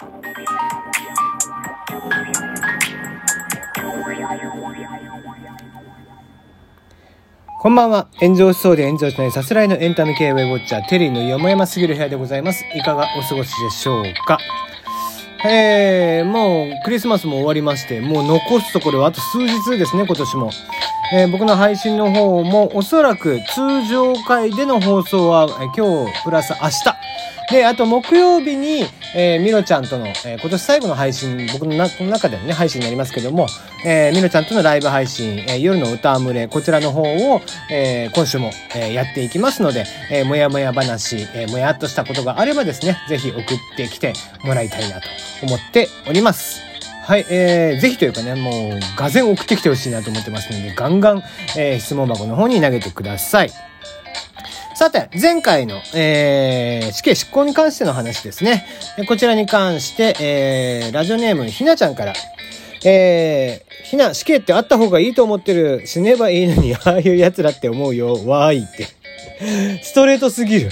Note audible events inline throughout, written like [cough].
こんばんは。炎上しそうで炎上しないさすらいのエンタメ系ウェブウォッチャー、テリーの山々すぎる部屋でございます。いかがお過ごしでしょうか？えー、もうクリスマスも終わりまして、もう残すところはあと数日ですね、今年も。えー、僕の配信の方もおそらく通常回での放送は今日プラス明日。で、あと木曜日に、えー、ミロちゃんとの、えー、今年最後の配信、僕の中でのね、配信になりますけども、えー、ミロちゃんとのライブ配信、えー、夜の歌むれ、こちらの方を、えー、今週も、えー、やっていきますので、えー、もやもや話、えー、もやっとしたことがあればですね、ぜひ送ってきてもらいたいなと思っております。はい、えー、ぜひというかね、もう、がぜん送ってきてほしいなと思ってますので、ガンガン、えー、質問箱の方に投げてください。さて、前回の、えー、死刑執行に関しての話ですね。こちらに関して、えー、ラジオネームひなちゃんから、えー、ひな、死刑ってあった方がいいと思ってる。死ねばいいのに、ああいう奴らって思うよ。わーいって。ストレートすぎる。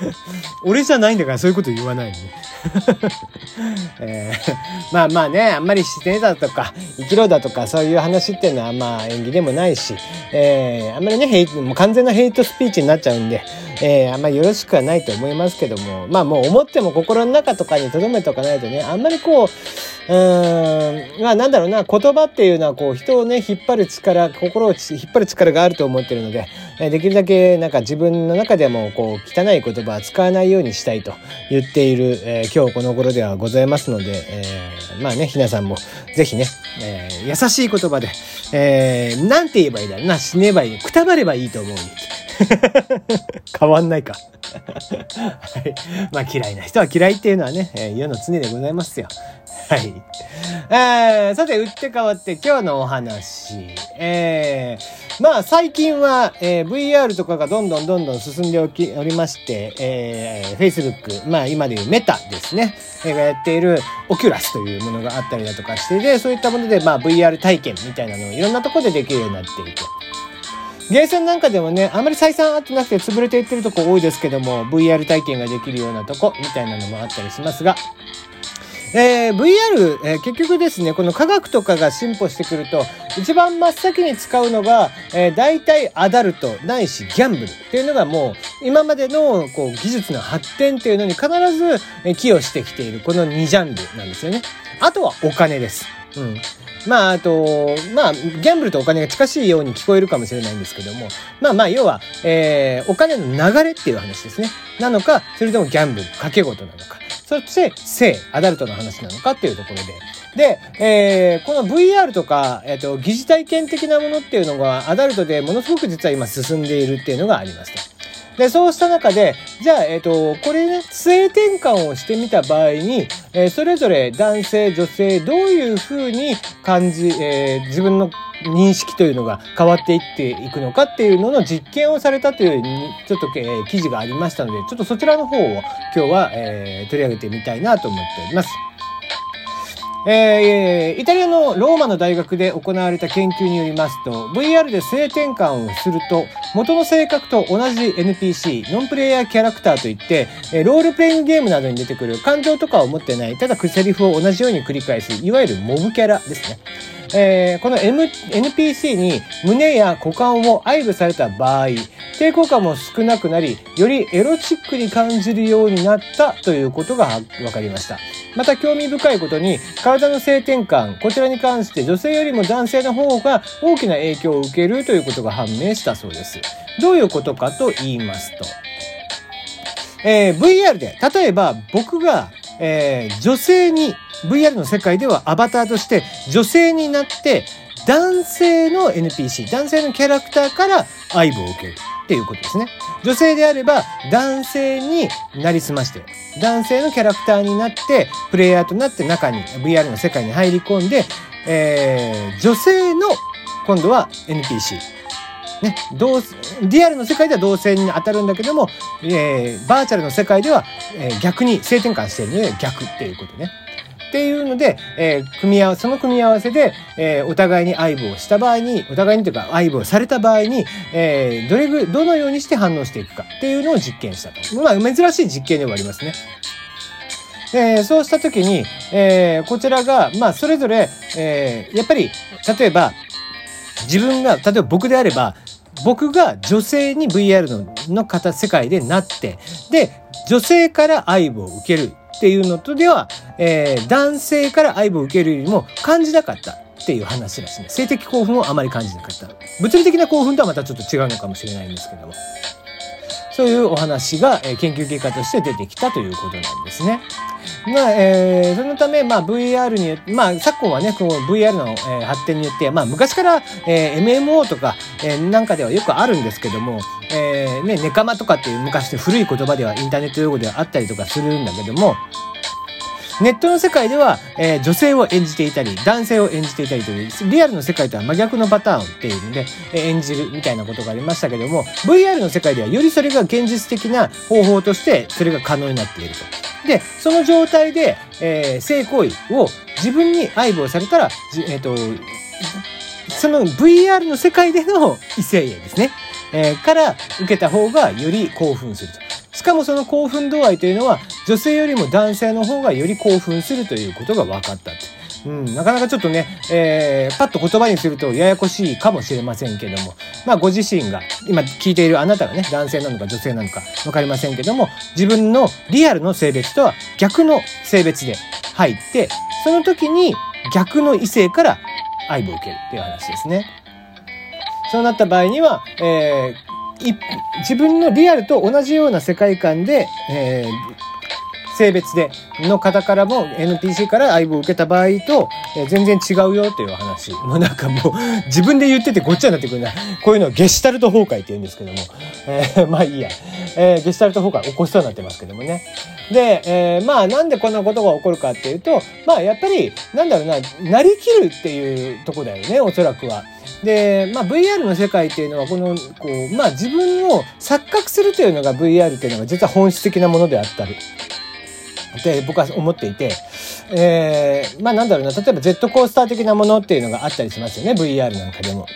[laughs] 俺じゃないんだからそういうこと言わないのね。[laughs] えー、まあまあね、あんまり死ねだとか、生きろだとか、そういう話っていうのはまあ演技でもないし、えー、あんまりね、ヘイ、もう完全なヘイトスピーチになっちゃうんで、えー、あんまりよろしくはないと思いますけども、まあもう思っても心の中とかに留めとかないとね、あんまりこう、うーん、まあなんだろうな、言葉っていうのはこう人をね、引っ張る力、心を引っ張る力があると思ってるので、できるだけなんか自分の中でもこう汚い言葉は使わないようにしたいと言っている、えー、今日この頃ではございますので、えー、まあね、ひなさんもぜひね、えー、優しい言葉で、えー、なんて言えばいいだろうな、死ねばいい、くたばればいいと思う。[laughs] 変わんないかはい。まあ嫌いな人は嫌いっていうのはね、えー、世の常でございますよ。はい。えー、さて、打って変わって今日のお話。えー、まあ最近は、えー、VR とかがどんどんどんどん進んでおき、おりまして、えー、Facebook、まあ今でいうメタですね、えー、がやっているオキュラスというものがあったりだとかして、で、そういったもので、まあ VR 体験みたいなのをいろんなところでできるようになっていて。ゲーセンなんかでもね、あまり採算合ってなくて潰れていってるとこ多いですけども、VR 体験ができるようなとこみたいなのもあったりしますが、えー、VR、えー、結局ですね、この科学とかが進歩してくると、一番真っ先に使うのが、えー、大体アダルトないしギャンブルっていうのがもう、今までのこう技術の発展っていうのに必ず、寄与してきている、この2ジャンルなんですよね。あとはお金です。うん。まあ、あと、まあ、ギャンブルとお金が近しいように聞こえるかもしれないんですけども、まあまあ、要は、えー、お金の流れっていう話ですね。なのか、それともギャンブル、賭け事なのか。そして、性、アダルトの話なのかっていうところで。で、えー、この VR とか、えっ、ー、と、疑似体験的なものっていうのが、アダルトでものすごく実は今進んでいるっていうのがありますと。で、そうした中で、じゃあ、えっ、と、これね、性転換をしてみた場合に、え、それぞれ男性、女性、どういうふうに感じ、え、自分の認識というのが変わっていっていくのかっていうのの実験をされたという、ちょっと、えー、記事がありましたので、ちょっとそちらの方を今日は、えー、取り上げてみたいなと思っております。えー、イタリアのローマの大学で行われた研究によりますと、VR で性転換をすると、元の性格と同じ NPC、ノンプレイヤーキャラクターといって、えロールプレイングゲームなどに出てくる感情とかを持ってない、ただセリフを同じように繰り返す、いわゆるモブキャラですね。えー、この、M、NPC に胸や股間を愛撫された場合、抵抗感も少なくなり、よりエロチックに感じるようになったということが分かりました。また興味深いことに、体の性転換、こちらに関して女性よりも男性の方が大きな影響を受けるということが判明したそうです。どういうことかと言いますと、えー、VR で、例えば僕が、えー、女性に VR の世界ではアバターとして女性になって男性の NPC、男性のキャラクターから愛撫を受けるっていうことですね。女性であれば男性になりすまして、男性のキャラクターになって、プレイヤーとなって中に VR の世界に入り込んで、えー、女性の今度は NPC。ね、同、リアルの世界では同性に当たるんだけども、えー、バーチャルの世界では、えー、逆に性転換しているので逆っていうことね。っていうので、えー、組み合わせ、その組み合わせで、えー、お互いに愛撫をした場合に、お互いにというか愛撫をされた場合に、えー、どれぐ、どのようにして反応していくかっていうのを実験したと。まあ、珍しい実験ではありますね。えー、そうした時に、えー、こちらが、まあ、それぞれ、えー、やっぱり、例えば、自分が、例えば僕であれば、僕が女性に VR のの方世界でなって、で、女性から愛を受けるっていうのとでは、えー、男性から愛を受けるよりも感じなかったっていう話らしいね。性的興奮をあまり感じなかった。物理的な興奮とはまたちょっと違うのかもしれないんですけども。そういうお話が、えー、研究結果として出てきたということなんですね。まあ、えー、そのため、まあ、VR に、まあ、昨今はね、この VR の、えー、発展によって、まあ、昔から、えー、MMO とか、えー、なんかではよくあるんですけども、えー、ね、ネカマとかっていう昔の古い言葉ではインターネット用語ではあったりとかするんだけども、ネットの世界では、えー、女性を演じていたり、男性を演じていたりという、リアルの世界とは真逆のパターンっていうので、えー、演じるみたいなことがありましたけども、VR の世界ではよりそれが現実的な方法として、それが可能になっていると。で、その状態で、えー、性行為を自分に愛撫されたら、えっ、ー、と、その VR の世界での異性愛ですね。えー、から受けた方がより興奮すると。しかもその興奮度合いというのは女性よりも男性の方がより興奮するということが分かったうん、なかなかちょっとね、えー、パッと言葉にするとややこしいかもしれませんけども、まあご自身が、今聞いているあなたがね、男性なのか女性なのか分かりませんけども、自分のリアルの性別とは逆の性別で入って、その時に逆の異性から愛を受けるっていう話ですね。そうなった場合には、えー、自分のリアルと同じような世界観で、えー、性別での方からも NPC から相棒を受けた場合と、え、全然違うよという話。[laughs] もうなんかもう自分で言っててごっちゃになってくるな。こういうのをゲシュタルト崩壊って言うんですけども。えー、[laughs] まあいいや。えー、ゲシュタルト崩壊起こしそうになってますけどもね。で、えー、まあなんでこんなことが起こるかっていうと、まあやっぱり、なんだろうな、なりきるっていうとこだよね、おそらくは。で、まあ、VR の世界っていうのは、この、こう、まあ、自分を錯覚するというのが VR っていうのが実は本質的なものであったり、って僕は思っていて、えー、まあなんだろうな、例えばジェットコースター的なものっていうのがあったりしますよね、VR なんかでも。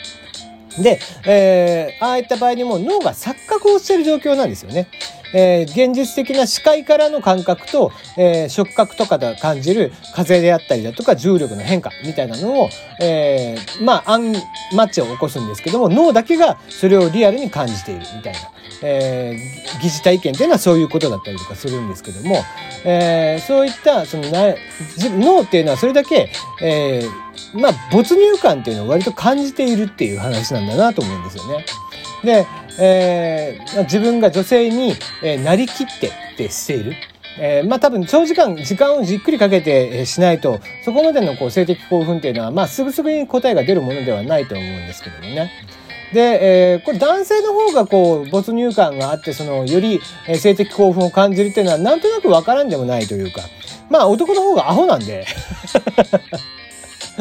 で、えー、ああいった場合にも脳が錯覚をしてる状況なんですよね。えー、現実的な視界からの感覚と、えー、触覚とかで感じる風であったりだとか重力の変化みたいなのを、えー、まあ、アンマッチを起こすんですけども、脳だけがそれをリアルに感じているみたいな。えー、疑似体験っていうのはそういうことだったりとかするんですけども、えー、そういった、そのな、脳っていうのはそれだけ、えー、まあ、没入感っていうのを割と感じているっていう話なんだなと思うんですよね。で、えー、自分が女性に、えー、なりきってってしている。えー、まあ多分長時間、時間をじっくりかけてしないと、そこまでのこう性的興奮っていうのは、まあすぐすぐに答えが出るものではないと思うんですけどもね。で、えー、これ男性の方がこう、没入感があって、その、より性的興奮を感じるっていうのは、なんとなくわからんでもないというか、まあ男の方がアホなんで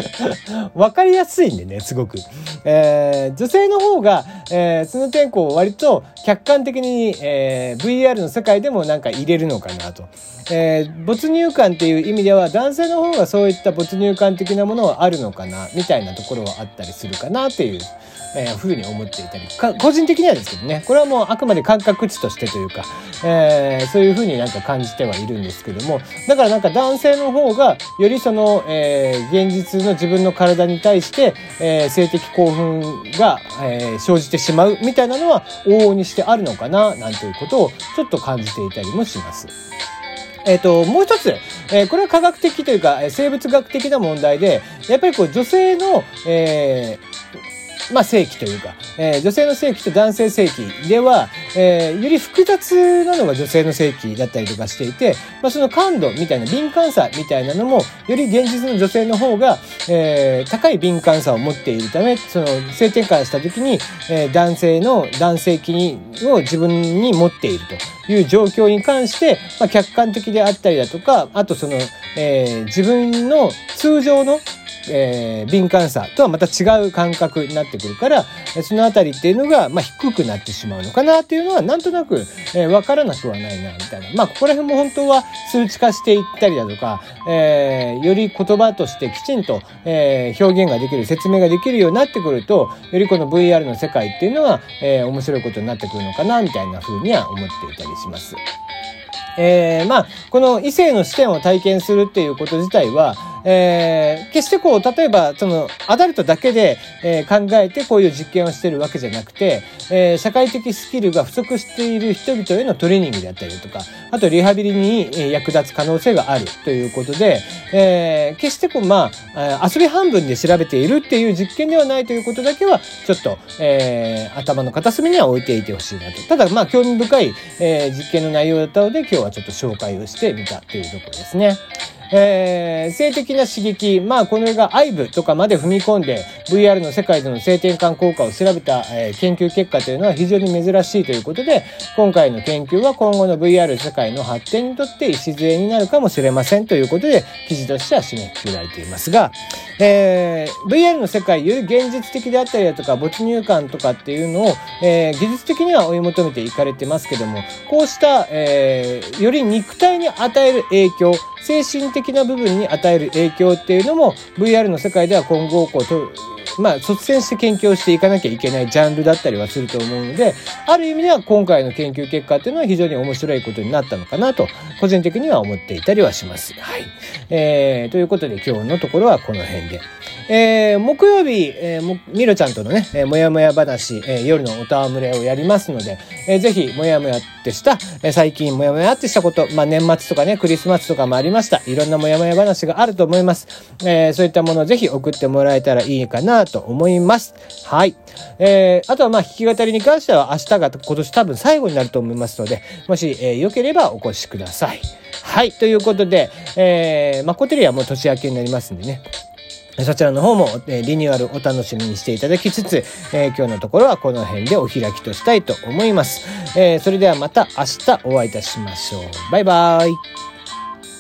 [laughs] わかりやすいんでね、すごく。えー、女性の方が、えー、その点こう割と客観的に、えー、VR の世界でもなんか入れるのかなと。えー、没入感っていう意味では男性の方がそういった没入感的なものはあるのかな、みたいなところはあったりするかなっていう。えー、ふうに思っていたり個人的にはですけどねこれはもうあくまで感覚値としてというか、えー、そういうふうになんか感じてはいるんですけどもだからなんか男性の方がよりその、えー、現実の自分の体に対して、えー、性的興奮が、えー、生じてしまうみたいなのは往々にしてあるのかななんていうことをちょっと感じていたりもします。えっ、と、もう一つ、えー、これは科学的というか、生物学的な問題で、やっぱりこう女性の、えー、まあ、性器というか、えー、女性の性器と男性性器では、えー、より複雑なのが女性の性器だったりとかしていて、まあ、その感度みたいな敏感さみたいなのも、より現実の女性の方が、えー、高い敏感さを持っているため、その性転換した時に、えー、男性の男性器を自分に持っているという状況に関して、まあ、客観的であったりだとか、あとその、えー、自分の通常のえー、敏感さとはまた違う感覚になってくるから、そのあたりっていうのが、まあ、低くなってしまうのかなっていうのは、なんとなく、えー、わからなくはないな、みたいな。まあ、ここら辺も本当は数値化していったりだとか、えー、より言葉としてきちんと、えー、表現ができる、説明ができるようになってくると、よりこの VR の世界っていうのは、えー、面白いことになってくるのかな、みたいな風には思っていたりします。えー、まあ、この異性の視点を体験するっていうこと自体は、えー、決してこう、例えば、その、アダルトだけで、えー、考えてこういう実験をしてるわけじゃなくて、えー、社会的スキルが不足している人々へのトレーニングであったりとか、あとリハビリに役立つ可能性があるということで、えー、決してこう、まあ、遊び半分で調べているっていう実験ではないということだけは、ちょっと、えー、頭の片隅には置いていてほしいなと。ただ、まあ、興味深い、えー、実験の内容だったので、今日はちょっと紹介をしてみたというところですね。えー、性的な刺激、まあこの映画 IVE とかまで踏み込んで VR の世界での性転換効果を調べた、え、研究結果というのは非常に珍しいということで、今回の研究は今後の VR 世界の発展にとって礎になるかもしれませんということで、記事としては締めくくられていますが、えー、VR の世界より現実的であったりだとか没入感とかっていうのを、えー、技術的には追い求めていかれてますけども、こうした、えー、より肉体に与える影響、精神的な部分に与える影響っていうのも VR の世界では今後こうまあ、率先して研究をしていかなきゃいけないジャンルだったりはすると思うので、ある意味では今回の研究結果っていうのは非常に面白いことになったのかなと、個人的には思っていたりはします。はい。えー、ということで今日のところはこの辺で。えー、木曜日、えー、みろちゃんとのね、えー、もやもや話、えー、夜のおたわむれをやりますので、えー、ぜひ、もやもやってした、えー、最近もやもやってしたこと、まあ、年末とかね、クリスマスとかもありました。いろんなもやもや話があると思います。えー、そういったものをぜひ送ってもらえたらいいかななと思います。はい。えー、あとはまあ、弾き語りに関しては明日が今年多分最後になると思いますので、もし、えー、良ければお越しください。はい。ということで、えー、まあ、コテリはもう年明けになりますんでね。そちらの方も、えリニューアルお楽しみにしていただきつつ、えー、今日のところはこの辺でお開きとしたいと思います。えー、それではまた明日お会いいたしましょう。バイバーイ。